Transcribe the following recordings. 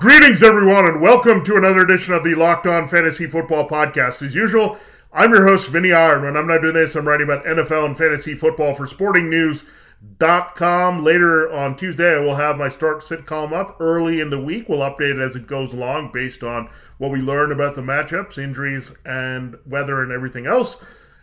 Greetings, everyone, and welcome to another edition of the Locked On Fantasy Football Podcast. As usual, I'm your host, Vinny Iyer. I'm not doing this, I'm writing about NFL and fantasy football for sportingnews.com. Later on Tuesday, I will have my start sit column up early in the week. We'll update it as it goes along based on what we learn about the matchups, injuries, and weather, and everything else.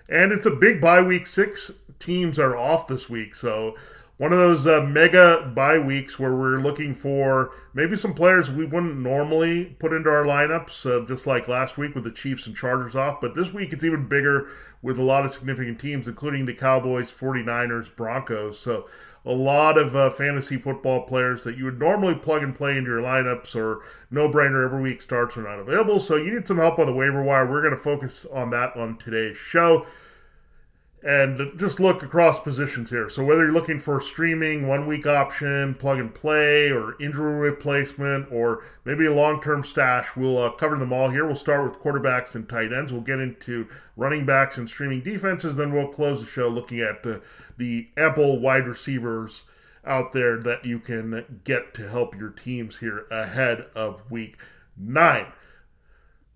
And it's a big bye week. Six teams are off this week, so one of those uh, mega bye weeks where we're looking for maybe some players we wouldn't normally put into our lineups, uh, just like last week with the Chiefs and Chargers off. But this week it's even bigger with a lot of significant teams, including the Cowboys, 49ers, Broncos. So a lot of uh, fantasy football players that you would normally plug and play into your lineups or no brainer every week starts are not available. So you need some help on the waiver wire. We're going to focus on that on today's show and just look across positions here. So whether you're looking for streaming, one week option, plug and play, or injury replacement, or maybe a long term stash, we'll uh, cover them all here. We'll start with quarterbacks and tight ends. We'll get into running backs and streaming defenses. Then we'll close the show looking at uh, the ample wide receivers out there that you can get to help your teams here ahead of week nine.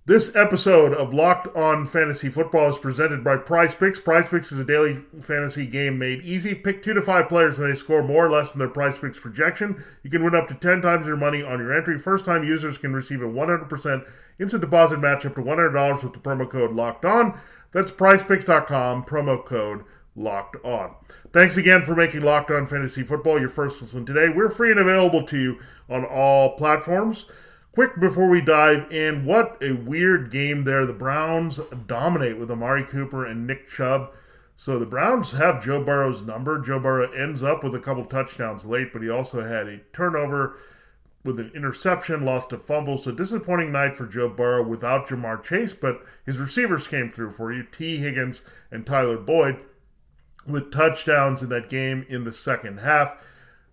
This episode of Locked On Fantasy Football is presented by Prize Picks. Prize Picks is a daily fantasy game made easy. Pick two to five players and they score more or less than their Prize Picks projection. You can win up to 10 times your money on your entry. First time users can receive a 100% instant deposit match up to $100 with the promo code Locked On. That's prizepicks.com, promo code Locked On. Thanks again for making Locked On Fantasy Football your first listen today. We're free and available to you on all platforms. Quick before we dive in, what a weird game there. The Browns dominate with Amari Cooper and Nick Chubb. So the Browns have Joe Burrow's number. Joe Burrow ends up with a couple touchdowns late, but he also had a turnover with an interception, lost a fumble. So disappointing night for Joe Burrow without Ja'Marr Chase, but his receivers came through for you. Tee Higgins and Tyler Boyd with touchdowns in that game in the second half.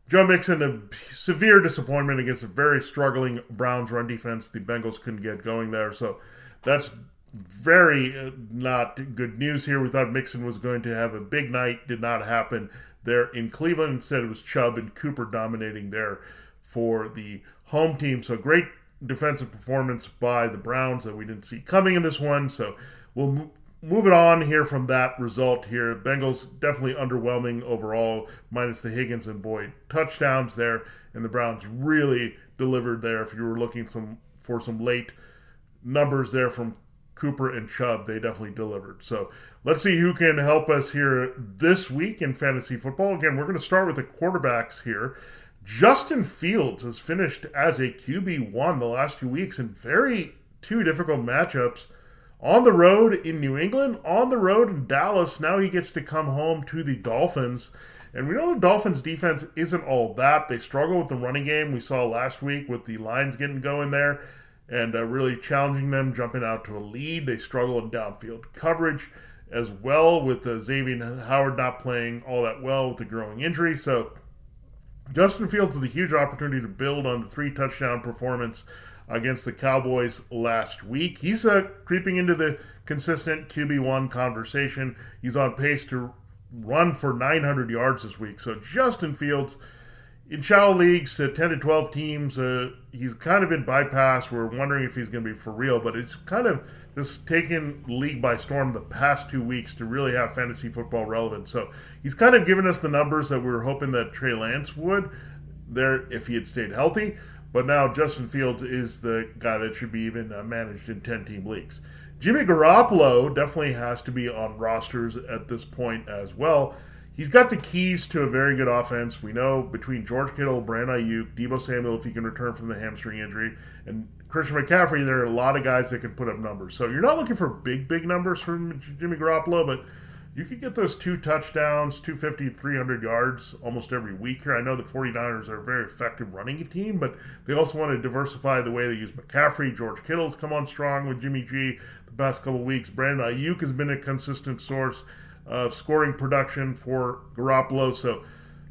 Joe Mixon, a severe disappointment against a very struggling Browns run defense. The Bengals couldn't get going there. So that's very uh, not good news here. We thought Mixon was going to have a big night. Did not happen there in Cleveland. Instead, it was Chubb and Cooper dominating there for the home team. So great defensive performance by the Browns that we didn't see coming in this one. So we'll moving on here from that result here, Bengals definitely underwhelming overall, minus the Higgins and Boyd touchdowns there, and the Browns really delivered there. If you were looking some for some late numbers there from Cooper and Chubb, they definitely delivered. So let's see who can help us here this week in fantasy football. Again, we're going to start with the quarterbacks here. Justin Fields has finished as a QB one the last two weeks in very two difficult matchups on the road in New England, on the road in Dallas. Now he gets to come home to the Dolphins. And we know the Dolphins' defense isn't all that. They struggle with the running game. We saw last week with the Lions getting going there and uh, really challenging them, jumping out to a lead. They struggle in downfield coverage as well, with uh, Xavier Howard not playing all that well with the growing injury. So Justin Fields is a huge opportunity to build on the three touchdown performance against the Cowboys last week. He's uh, creeping into the consistent QB1 conversation. He's on pace to run for 900 yards this week. So Justin Fields, in shallow leagues, uh, 10 to 12 teams, uh, he's kind of been bypassed. We're wondering if he's going to be for real, but it's kind of just taken league by storm the past two weeks to really have fantasy football relevant. So he's kind of given us the numbers that we were hoping that Trey Lance would there if he had stayed healthy. But now Justin Fields is the guy that should be even uh, managed in 10 team leagues. Jimmy Garoppolo definitely has to be on rosters at this point as well. He's got the keys to a very good offense. We know between George Kittle, Brandon Aiyuk, Deebo Samuel, if he can return from the hamstring injury, and Christian McCaffrey, there are a lot of guys that can put up numbers. So you're not looking for big, big numbers from Jimmy Garoppolo, but you could get those two touchdowns, 250, 300 yards almost every week here. I know the 49ers are a very effective running team, but they also want to diversify the way they use McCaffrey. George Kittle's come on strong with Jimmy G the past couple weeks. Brandon Aiyuk has been a consistent source of scoring production for Garoppolo. So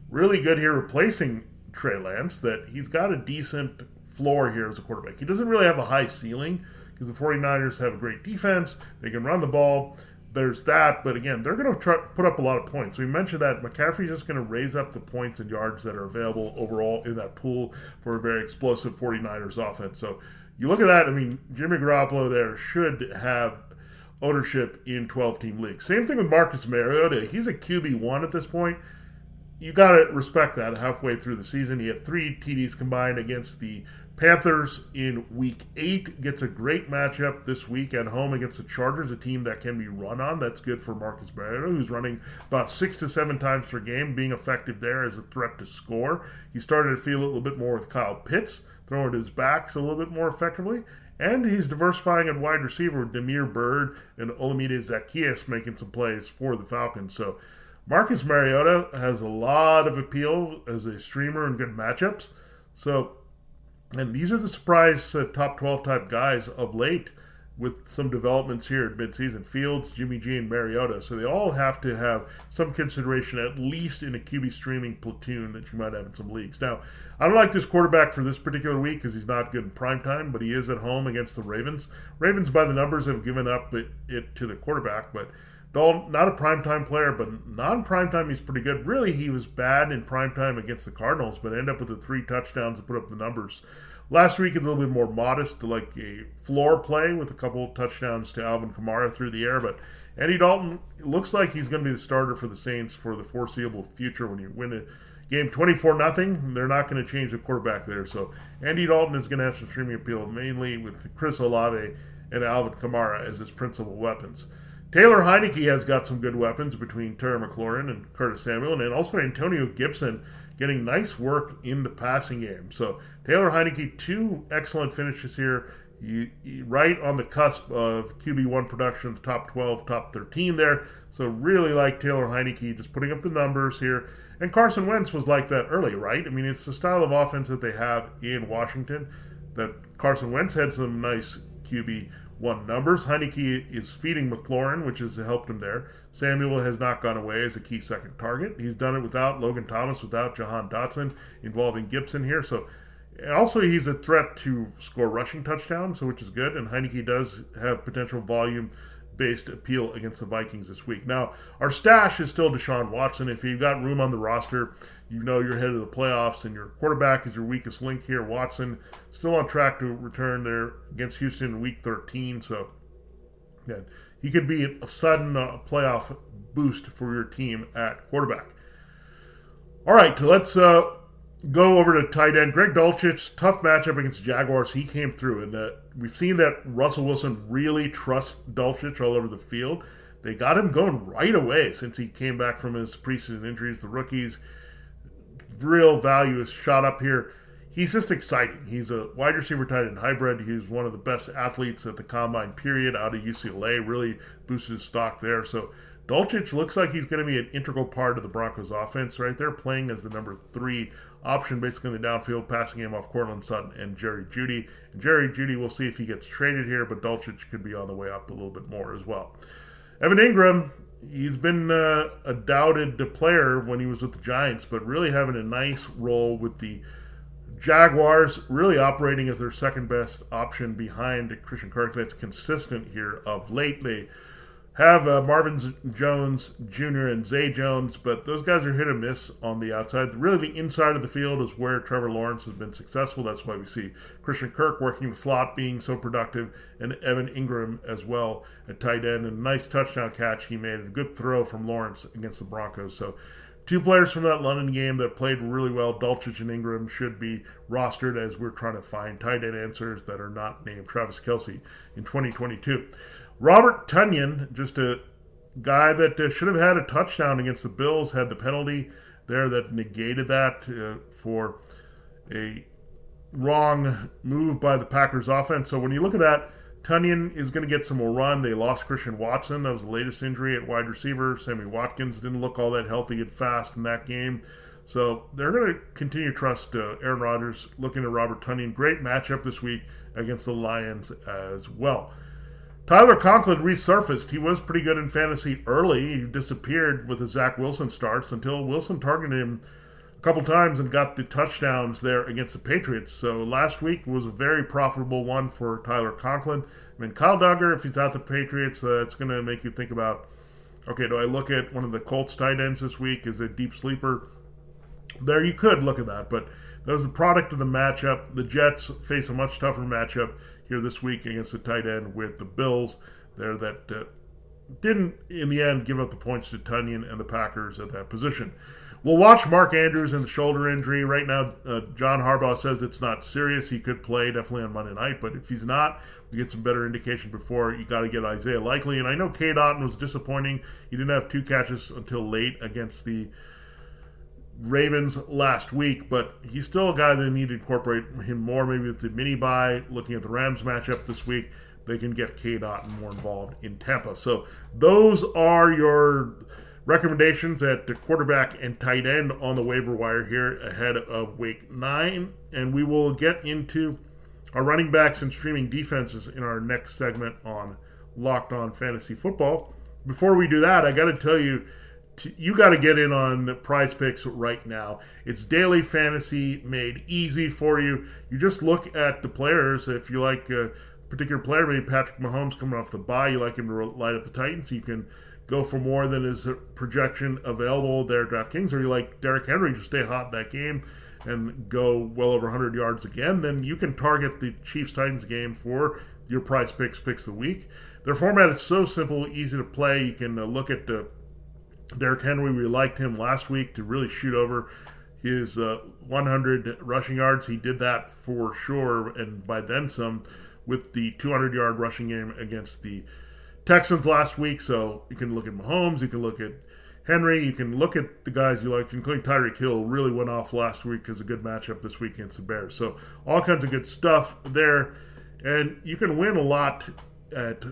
really good here replacing Trey Lance that he's got a decent floor here as a quarterback. He doesn't really have a high ceiling because the 49ers have a great defense. They can run the ball. There's that, but again, they're going to try, put up a lot of points. We mentioned that McCaffrey's just going to raise up the points and yards that are available overall in that pool for a very explosive 49ers offense. So you look at that, I mean, Jimmy Garoppolo there should have ownership in 12 team leagues. Same thing with Marcus Mariota. He's a QB1 at this point you got to respect that halfway through the season. He had three TDs combined against the Panthers in week eight. Gets a great matchup this week at home against the Chargers, a team that can be run on. That's good for Marcus Mariota, who's running about six to seven times per game, being effective there as a threat to score. He started to feel a little bit more with Kyle Pitts, throwing his backs a little bit more effectively. And he's diversifying at wide receiver with Damiere Byrd and Olamide Zaccheaus making some plays for the Falcons. So Marcus Mariota has a lot of appeal as a streamer and good matchups. So, and these are the surprise uh, top 12 type guys of late with some developments here at midseason. Fields, Jimmy G, and Mariota. So they all have to have some consideration, at least in a QB streaming platoon that you might have in some leagues. Now, I don't like this quarterback for this particular week because he's not good in prime time, but he is at home against the Ravens. Ravens, by the numbers, have given up it, it to the quarterback, but Dalton, not a primetime player, but non primetime, he's pretty good. Really, he was bad in primetime against the Cardinals, but ended up with the three touchdowns to put up the numbers. Last week, a little bit more modest, like a floor play with a couple touchdowns to Alvin Kamara through the air. But Andy Dalton looks like he's going to be the starter for the Saints for the foreseeable future. When you win a game 24 nothing, they're not going to change the quarterback there. So Andy Dalton is going to have some streaming appeal, mainly with Chris Olave and Alvin Kamara as his principal weapons. Taylor Heinicke has got some good weapons between Terry McLaurin and Curtis Samuel, and also Antonio Gibson getting nice work in the passing game. So Taylor Heinicke, two excellent finishes here. You, you, right on the cusp of QB1 production, the top 12, top 13 there. So really like Taylor Heinicke just putting up the numbers here. And Carson Wentz was like that early, right? I mean, it's the style of offense that they have in Washington that Carson Wentz had some nice QB one numbers. Heinicke is feeding McLaurin, which has helped him there. Samuel has not gone away as a key second target. He's done it without Logan Thomas, without Jahan Dotson, involving Gibson here. So also he's a threat to score rushing touchdowns, so which is good. And Heinicke does have potential volume based appeal against the Vikings this week. Now, our stash is still Deshaun Watson. If you've got room on the roster, you know you're headed to the playoffs, and your quarterback is your weakest link here. Watson still on track to return there against Houston in Week 13, so yeah, he could be a sudden uh, playoff boost for your team at quarterback. All right, let's uh, go over to tight end. Greg Dulcich, tough matchup against the Jaguars. He came through, and uh, we've seen that Russell Wilson really trusts Dulcich all over the field. They got him going right away since he came back from his preseason injuries. The rookies real value is shot up here. He's just exciting. He's a wide receiver tight end hybrid. He's one of the best athletes at the combine period out of UCLA. Really boosted his stock there. So Dulcich looks like he's going to be an integral part of the Broncos offense right there, playing as the number three option, basically in the downfield, passing him off Courtland Sutton and Jerry Jeudy. And Jerry Jeudy, we'll see if he gets traded here, but Dulcich could be on the way up a little bit more as well. Evan Engram, he's been uh, a doubted player when he was with the Giants, but really having a nice role with the Jaguars, really operating as their second best option behind Christian Kirk. That's consistent here of late. Have uh, Marvin Jones Jr. and Zay Jones, but those guys are hit or miss on the outside. Really, the inside of the field is where Trevor Lawrence has been successful. That's why we see Christian Kirk working the slot, being so productive, and Evan Engram as well at tight end. And a nice touchdown catch he made, a good throw from Lawrence against the Broncos. So, two players from that London game that played really well, Dulcich and Engram, should be rostered as we're trying to find tight end answers that are not named Travis Kelce in 2022. Robert Tonyan, just a guy that uh, should have had a touchdown against the Bills, had the penalty there that negated that uh, for a wrong move by the Packers offense. So when you look at that, Tonyan is going to get some more run. They lost Christian Watson. That was the latest injury at wide receiver. Sammy Watkins didn't look all that healthy and fast in that game. So they're going to continue to trust uh, Aaron Rodgers, looking at Robert Tonyan. Great matchup this week against the Lions as well. Tyler Conklin resurfaced. He was pretty good in fantasy early. He disappeared with the Zach Wilson starts until Wilson targeted him couple times and got the touchdowns there against the Patriots. So last week was a very profitable one for Tyler Conklin. I mean, Kyle Dugger, if he's out the Patriots, uh, it's going to make you think about okay, do I look at one of the Colts tight ends this week as a deep sleeper? There, you could look at that, but that was a product of the matchup. The Jets face a much tougher matchup here this week against the tight end with the Bills there that uh, didn't, in the end, give up the points to Tonyan and the Packers at that position. We'll watch Mark Andrews and the shoulder injury. Right now, uh, John Harbaugh says it's not serious. He could play definitely on Monday night, but if he's not, we get some better indication before. You got to get Isaiah Likely. And I know Cade Otton was disappointing. He didn't have two catches until late against the Ravens last week, but he's still a guy that need to incorporate him more. Maybe with the mini buy, looking at the Rams matchup this week, they can get Cade Otton more involved in Tampa. So those are your recommendations at the quarterback and tight end on the waiver wire here ahead of week nine. And we will get into our running backs and streaming defenses in our next segment on Locked On Fantasy Football. Before we do that, I got to tell you you got to get in on prize picks right now. It's daily fantasy made easy for you. You just look at the players. If you like a particular player, maybe Patrick Mahomes coming off the bye, you like him to light up the Titans, you can go for more than his projection available there DraftKings, or you like Derrick Henry to stay hot that game and go well over 100 yards again, then you can target the Chiefs Titans game for your prize picks picks of the week. Their format is so simple, easy to play. You can uh, look at the Derrick Henry, we liked him last week to really shoot over his uh, 100 rushing yards. He did that for sure, and by then some with the 200 yard rushing game against the Texans last week. So you can look at Mahomes, you can look at Henry, you can look at the guys you liked, including Tyreek Hill, really went off last week as a good matchup this week against the Bears. So all kinds of good stuff there, and you can win a lot at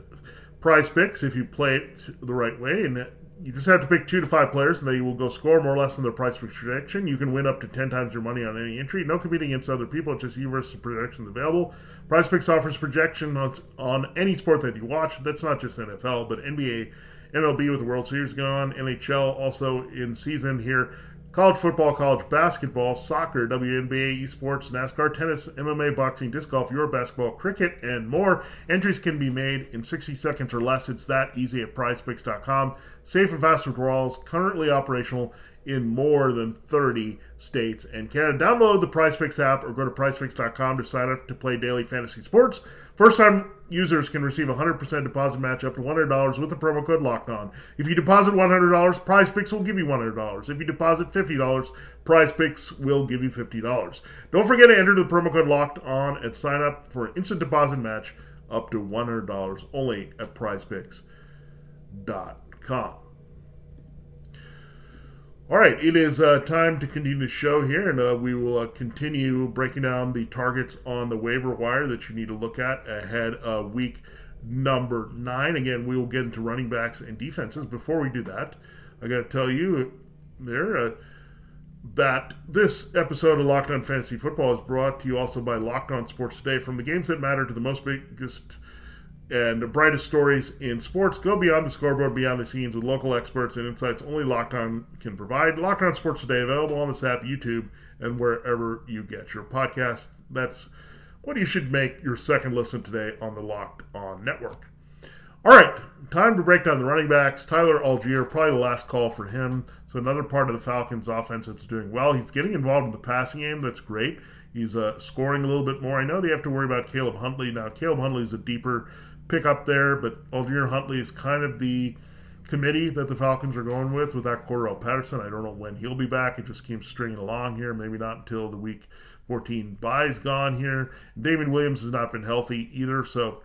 prize picks if you play it the right way. And you just have to pick two to five players, and they will go score more or less than their price projection. You can win up to 10 times your money on any entry. No competing against other people, it's just you versus the projections available. Prize Picks offers projection on, on any sport that you watch. That's not just NFL, but NBA, MLB with the World Series on, NHL also in season here college football, college basketball, soccer, WNBA, esports, NASCAR, tennis, MMA, boxing, disc golf, Euro basketball, cricket, and more. Entries can be made in 60 seconds or less. It's that easy at prizepicks.com. Safe and fast withdrawals, currently operational in more than 30 states and Canada. Download the PrizePicks app or go to PrizePicks.com to sign up to play daily fantasy sports. First time users can receive a 100% deposit match up to $100 with the promo code Locked On. If you deposit $100, PrizePicks will give you $100. If you deposit $50, PrizePicks will give you $50. Don't forget to enter the promo code Locked On and sign up for an instant deposit match up to $100 only at PrizePicks.com. All right, it is uh, time to continue the show here, and uh, we will uh, continue breaking down the targets on the waiver wire that you need to look at ahead of week number nine. Again, we will get into running backs and defenses. Before we do that, I got to tell you there uh, that this episode of Locked On Fantasy Football is brought to you also by Locked On Sports Today. From the games that matter to the most biggest and the brightest stories in sports. Go beyond the scoreboard, beyond the scenes with local experts and insights only Locked On can provide. Locked On Sports Today available on this app, YouTube, and wherever you get your podcast. That's what you should make your second listen today on the Locked On Network. All right, time to break down the running backs. Tyler Allgeier, probably the last call for him. So another part of the Falcons' offense that's doing well. He's getting involved in the passing game. That's great. He's uh, scoring a little bit more. I know they have to worry about Caleb Huntley now. Caleb Huntley is a deeper pick up there, but Allgeier Huntley is kind of the committee that the Falcons are going with without Cordarrelle Patterson. I don't know when he'll be back. It just keeps stringing along here. Maybe not until the week 14 bye is gone here. David Williams has not been healthy either, so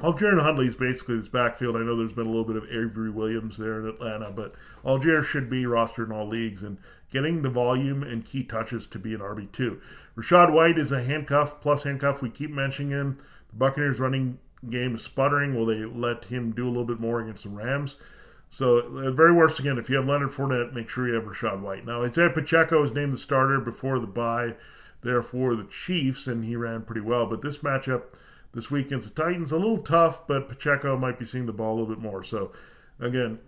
Allgeier Huntley is basically this backfield. I know there's been a little bit of Avery Williams there in Atlanta, but Allgeier should be rostered in all leagues and getting the volume and key touches to be an RB2. Rachaad White is a handcuff plus handcuff. We keep mentioning him. The Buccaneers running game is sputtering. Will they let him do a little bit more against the Rams? So, the very worst again, if you have Leonard Fournette, make sure you have Rachaad White. Now, Isaiah Pacheco was named the starter before the bye, therefore the Chiefs, and he ran pretty well. But this matchup this week against the Titans, a little tough, but Pacheco might be seeing the ball a little bit more. So, again,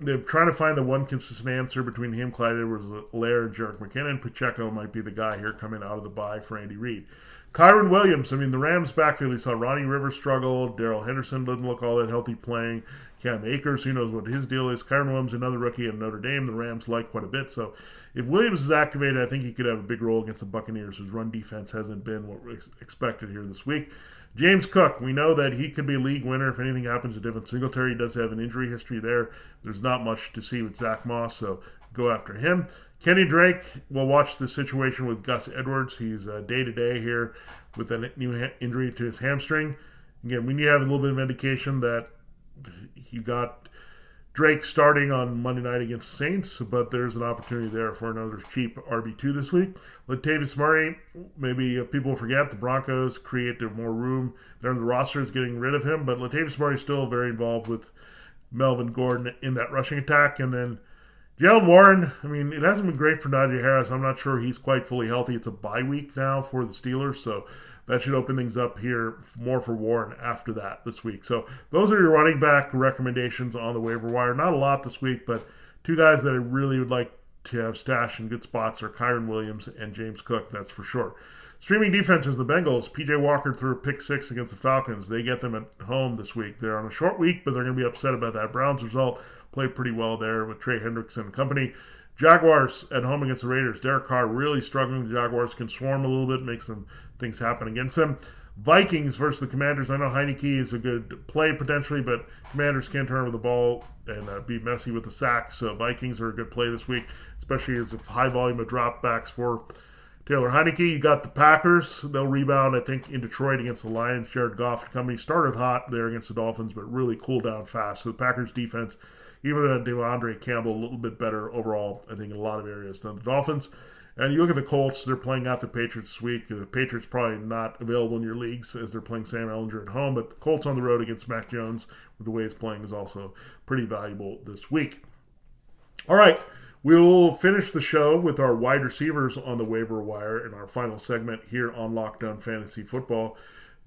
they're trying to find the one consistent answer between him, Clyde Edwards, Lair, and Jerick McKinnon. Pacheco might be the guy here coming out of the bye for Andy Reid. Kyren Williams, I mean, the Rams backfield, you saw Ronnie Rivers struggle. Darrell Henderson didn't look all that healthy playing. Cam Akers, who knows what his deal is. Kyren Williams, another rookie at Notre Dame, the Rams like quite a bit. So if Williams is activated, I think he could have a big role against the Buccaneers, whose run defense hasn't been what we expected here this week. James Cook, we know that he could be league winner if anything happens to Devin Singletary. He does have an injury history there. There's not much to see with Zach Moss, so go after him. Kenny Drake, we'll watch the situation with Gus Edwards. He's day to day here with a new ha- injury to his hamstring. Again, we need to have a little bit of indication that he got Drake starting on Monday night against the Saints, but there's an opportunity there for another cheap RB2 this week. Latavius Murray, maybe uh, people forget the Broncos created more room there in the rosters getting rid of him, but Latavius Murray is still very involved with Melvin Gordon in that rushing attack. And then Jaylen Warren, I mean, it hasn't been great for Najee Harris. I'm not sure he's quite fully healthy. It's a bye week now for the Steelers, so that should open things up here more for Warren after that this week. So those are your running back recommendations on the waiver wire. Not a lot this week, but two guys that I really would like to have stashed in good spots are Kyren Williams and James Cook. That's for sure. Streaming defenses, the Bengals. PJ Walker threw a pick six against the Falcons. They get them at home this week. They're on a short week, but they're going to be upset about that. Browns result played pretty well there with Trey Hendrickson and company. Jaguars at home against the Raiders. Derek Carr really struggling. The Jaguars can swarm a little bit, make some things happen against them. Vikings versus the Commanders. I know Heinicke is a good play potentially, but Commanders can turn over the ball and uh, be messy with the sacks. So Vikings are a good play this week, especially as a high volume of dropbacks for Taylor Heinicke. You got the Packers. They'll rebound, I think, in Detroit against the Lions. Jared Goff company started hot there against the Dolphins, but really cooled down fast. So the Packers defense even uh, DeAndre Campbell a little bit better overall, I think, in a lot of areas than the Dolphins. And you look at the Colts, they're playing out the Patriots this week. The Patriots probably not available in your leagues as they're playing Sam Ehlinger at home, but the Colts on the road against Mac Jones with the way it's playing is also pretty valuable this week. All right, we'll finish the show with our wide receivers on the waiver wire in our final segment here on Locked On Fantasy Football.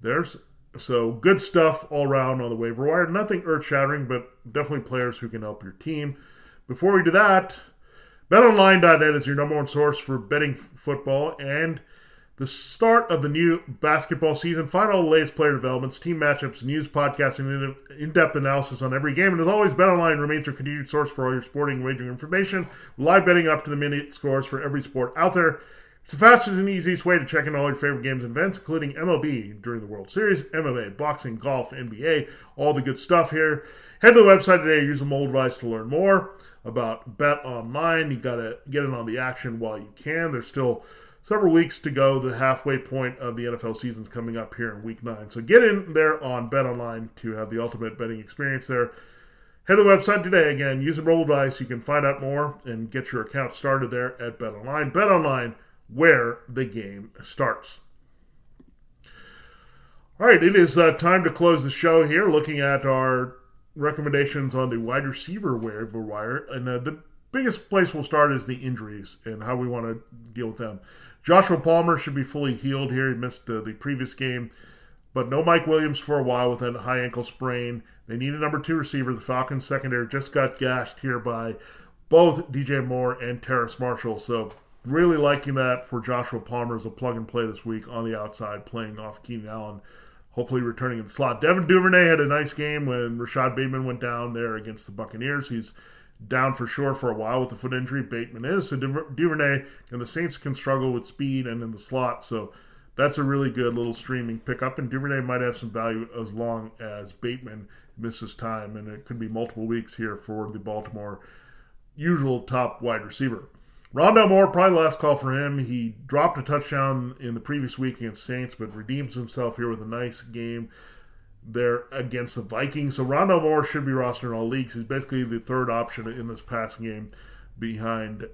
There's so good stuff all around on the waiver wire. Nothing earth shattering, but definitely players who can help your team. Before we do that, betonline.net is your number one source for betting football and the start of the new basketball season. Find all the latest player developments, team matchups, news, podcasting, in depth analysis on every game. And as always, BetOnline remains your continued source for all your sporting wagering information. Live betting up to the minute scores for every sport out there. It's the fastest and easiest way to check in all your favorite games and events, including MLB during the World Series, MMA, boxing, golf, NBA, all the good stuff here. Head to the website today, use the mobile device to learn more about Bet Online. You got to get in on the action while you can. There's still several weeks to go. The halfway point of the NFL season is coming up here in week nine. So get in there on Bet Online to have the ultimate betting experience there. Head to the website today. Again, use a mobile dice. You can find out more and get your account started there at Bet Online. Bet Online where the game starts. All right, it is uh, time to close the show here, looking at our recommendations on the wide receiver waiver wire. And uh, the biggest place we'll start is the injuries and how we want to deal with them. Joshua Palmer should be fully healed here. He missed uh, the previous game, but no Mike Williams for a while with a high ankle sprain. They need a number two receiver. The Falcons secondary just got gashed here by both DJ Moore and Terrace Marshall. So really liking that for Joshua Palmer as a plug and play this week on the outside, playing off Keenan Allen, hopefully returning in the slot. Devin Duvernay had a nice game when Rashod Bateman went down there against the Buccaneers. He's down for sure for a while with the foot injury. Bateman is. So Duvernay and the Saints can struggle with speed and in the slot. So that's a really good little streaming pickup. And Duvernay might have some value as long as Bateman misses time. And it could be multiple weeks here for the Baltimore usual top wide receiver. Rondale Moore, probably last call for him. He dropped a touchdown in the previous week against Saints, but redeems himself here with a nice game there against the Vikings. So Rondale Moore should be rostered in all leagues. He's basically the third option in this passing game behind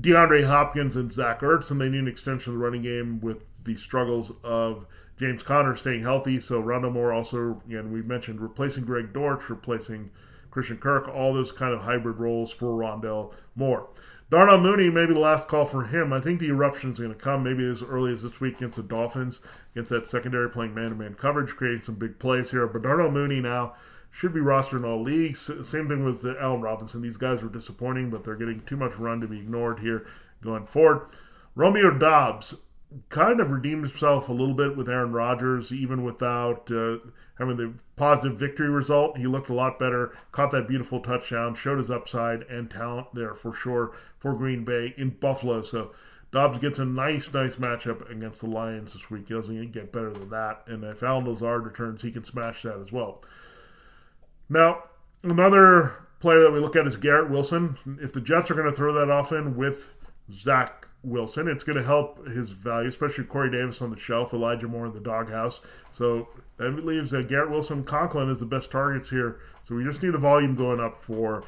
DeAndre Hopkins and Zach Ertz, and they need an extension of the running game with the struggles of James Conner staying healthy. So Rondale Moore also, again, we mentioned replacing Greg Dortch, replacing Christian Kirk, all those kind of hybrid roles for Rondale Moore. Darnell Mooney, maybe the last call for him. I think the eruption is going to come maybe as early as this week against the Dolphins, against that secondary playing man to man coverage, creating some big plays here. But Darnell Mooney now should be rostered in all leagues. Same thing with Allen Robinson. These guys were disappointing, but they're getting too much run to be ignored here going forward. Romeo Doubs kind of redeemed himself a little bit with Aaron Rodgers, even without uh, having the positive victory result. He looked a lot better, caught that beautiful touchdown, showed his upside and talent there for sure for Green Bay in Buffalo. So Doubs gets a nice, nice matchup against the Lions this week. He doesn't get better than that. And if Allen Lazard returns, he can smash that as well. Now, another player that we look at is Garrett Wilson. If the Jets are going to throw that off in with Zach Wilson. It's going to help his value, especially Corey Davis on the shelf, Elijah Moore in the doghouse. So that leaves uh, Garrett Wilson, Conklin as the best targets here. So we just need the volume going up for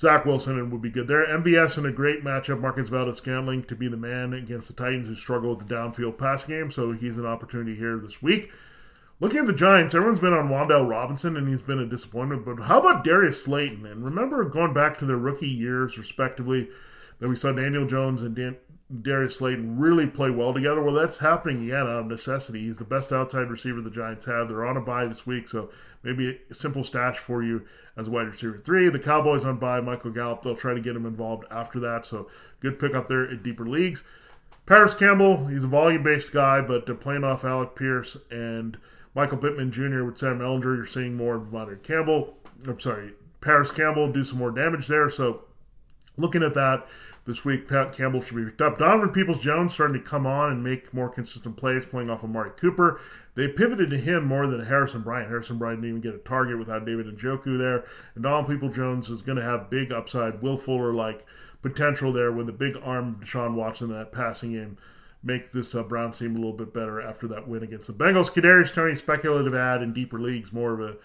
Zach Wilson and would be good there. MVS in a great matchup. Marquez Valdes-Scantling to be the man against the Titans who struggle with the downfield pass game. So he's an opportunity here this week. Looking at the Giants, everyone's been on Wan'Dale Robinson and he's been a disappointment. But how about Darius Slayton? And remember going back to their rookie years, respectively, that we saw Daniel Jones and Dan- Darius Slayton really play well together. Well, that's happening again out of necessity. He's the best outside receiver the Giants have. They're on a bye this week, so maybe a simple stash for you as a wide receiver three. The Cowboys on bye. Michael Gallup. They'll try to get him involved after that. So good pick up there in deeper leagues. Parris Campbell. He's a volume-based guy, but uh, playing off Alec Pierce and Michael Pittman Jr. with Sam Ehlinger, you're seeing more of Leonard Campbell. I'm sorry, Parris Campbell do some more damage there. So looking at that this week, Pat Campbell should be picked up. Donovan Peoples Jones starting to come on and make more consistent plays, playing off of Amari Cooper. They pivoted to him more than Harrison Bryant. Harrison Bryant didn't even get a target without David and Njoku there. And Donovan Peoples Jones is going to have big upside, Will Fuller like potential there with the big arm of Deshaun Watson in that passing game. Make this uh, Browns team a little bit better after that win against the Bengals. Kadarius Toney, speculative ad in deeper leagues, more of a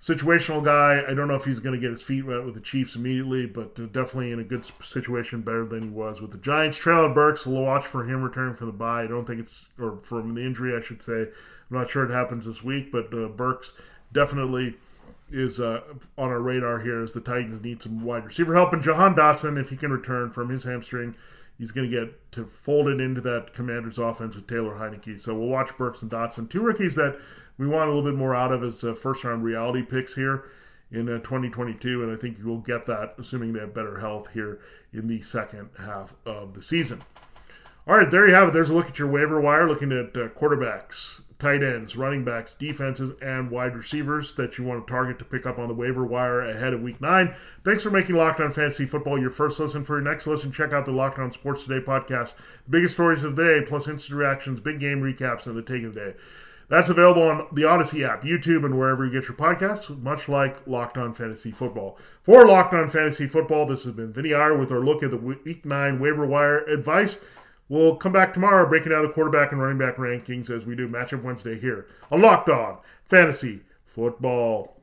situational guy. I don't know if he's going to get his feet wet with the Chiefs immediately, but definitely in a good situation, better than he was with the Giants. Treylon Burks, we'll watch for him returning from the bye. I don't think it's, or from the injury, I should say. I'm not sure it happens this week, but uh, Burks definitely is uh, on our radar here as the Titans need some wide receiver help. And Jahan Dotson, if he can return from his hamstring, he's going to get to fold it into that Commanders offense with Taylor Heinicke. So we'll watch Burks and Dotson, two rookies that we want a little bit more out of as uh, first round reality picks here in uh, 2022, and I think you will get that, assuming they have better health here in the second half of the season. All right, there you have it. There's a look at your waiver wire, looking at uh, quarterbacks, tight ends, running backs, defenses, and wide receivers that you want to target to pick up on the waiver wire ahead of week nine. Thanks for making Locked On Fantasy Football your first listen. For your next listen, check out the Locked On Sports Today podcast. The biggest stories of the day, plus instant reactions, big game recaps, and the take of the day. That's available on the Odyssey app, YouTube, and wherever you get your podcasts, much like Locked On Fantasy Football. For Locked On Fantasy Football, this has been Vinny Iyer with our look at the Week 9 waiver wire advice. We'll come back tomorrow breaking down the quarterback and running back rankings as we do Matchup Wednesday here on Locked On Fantasy Football.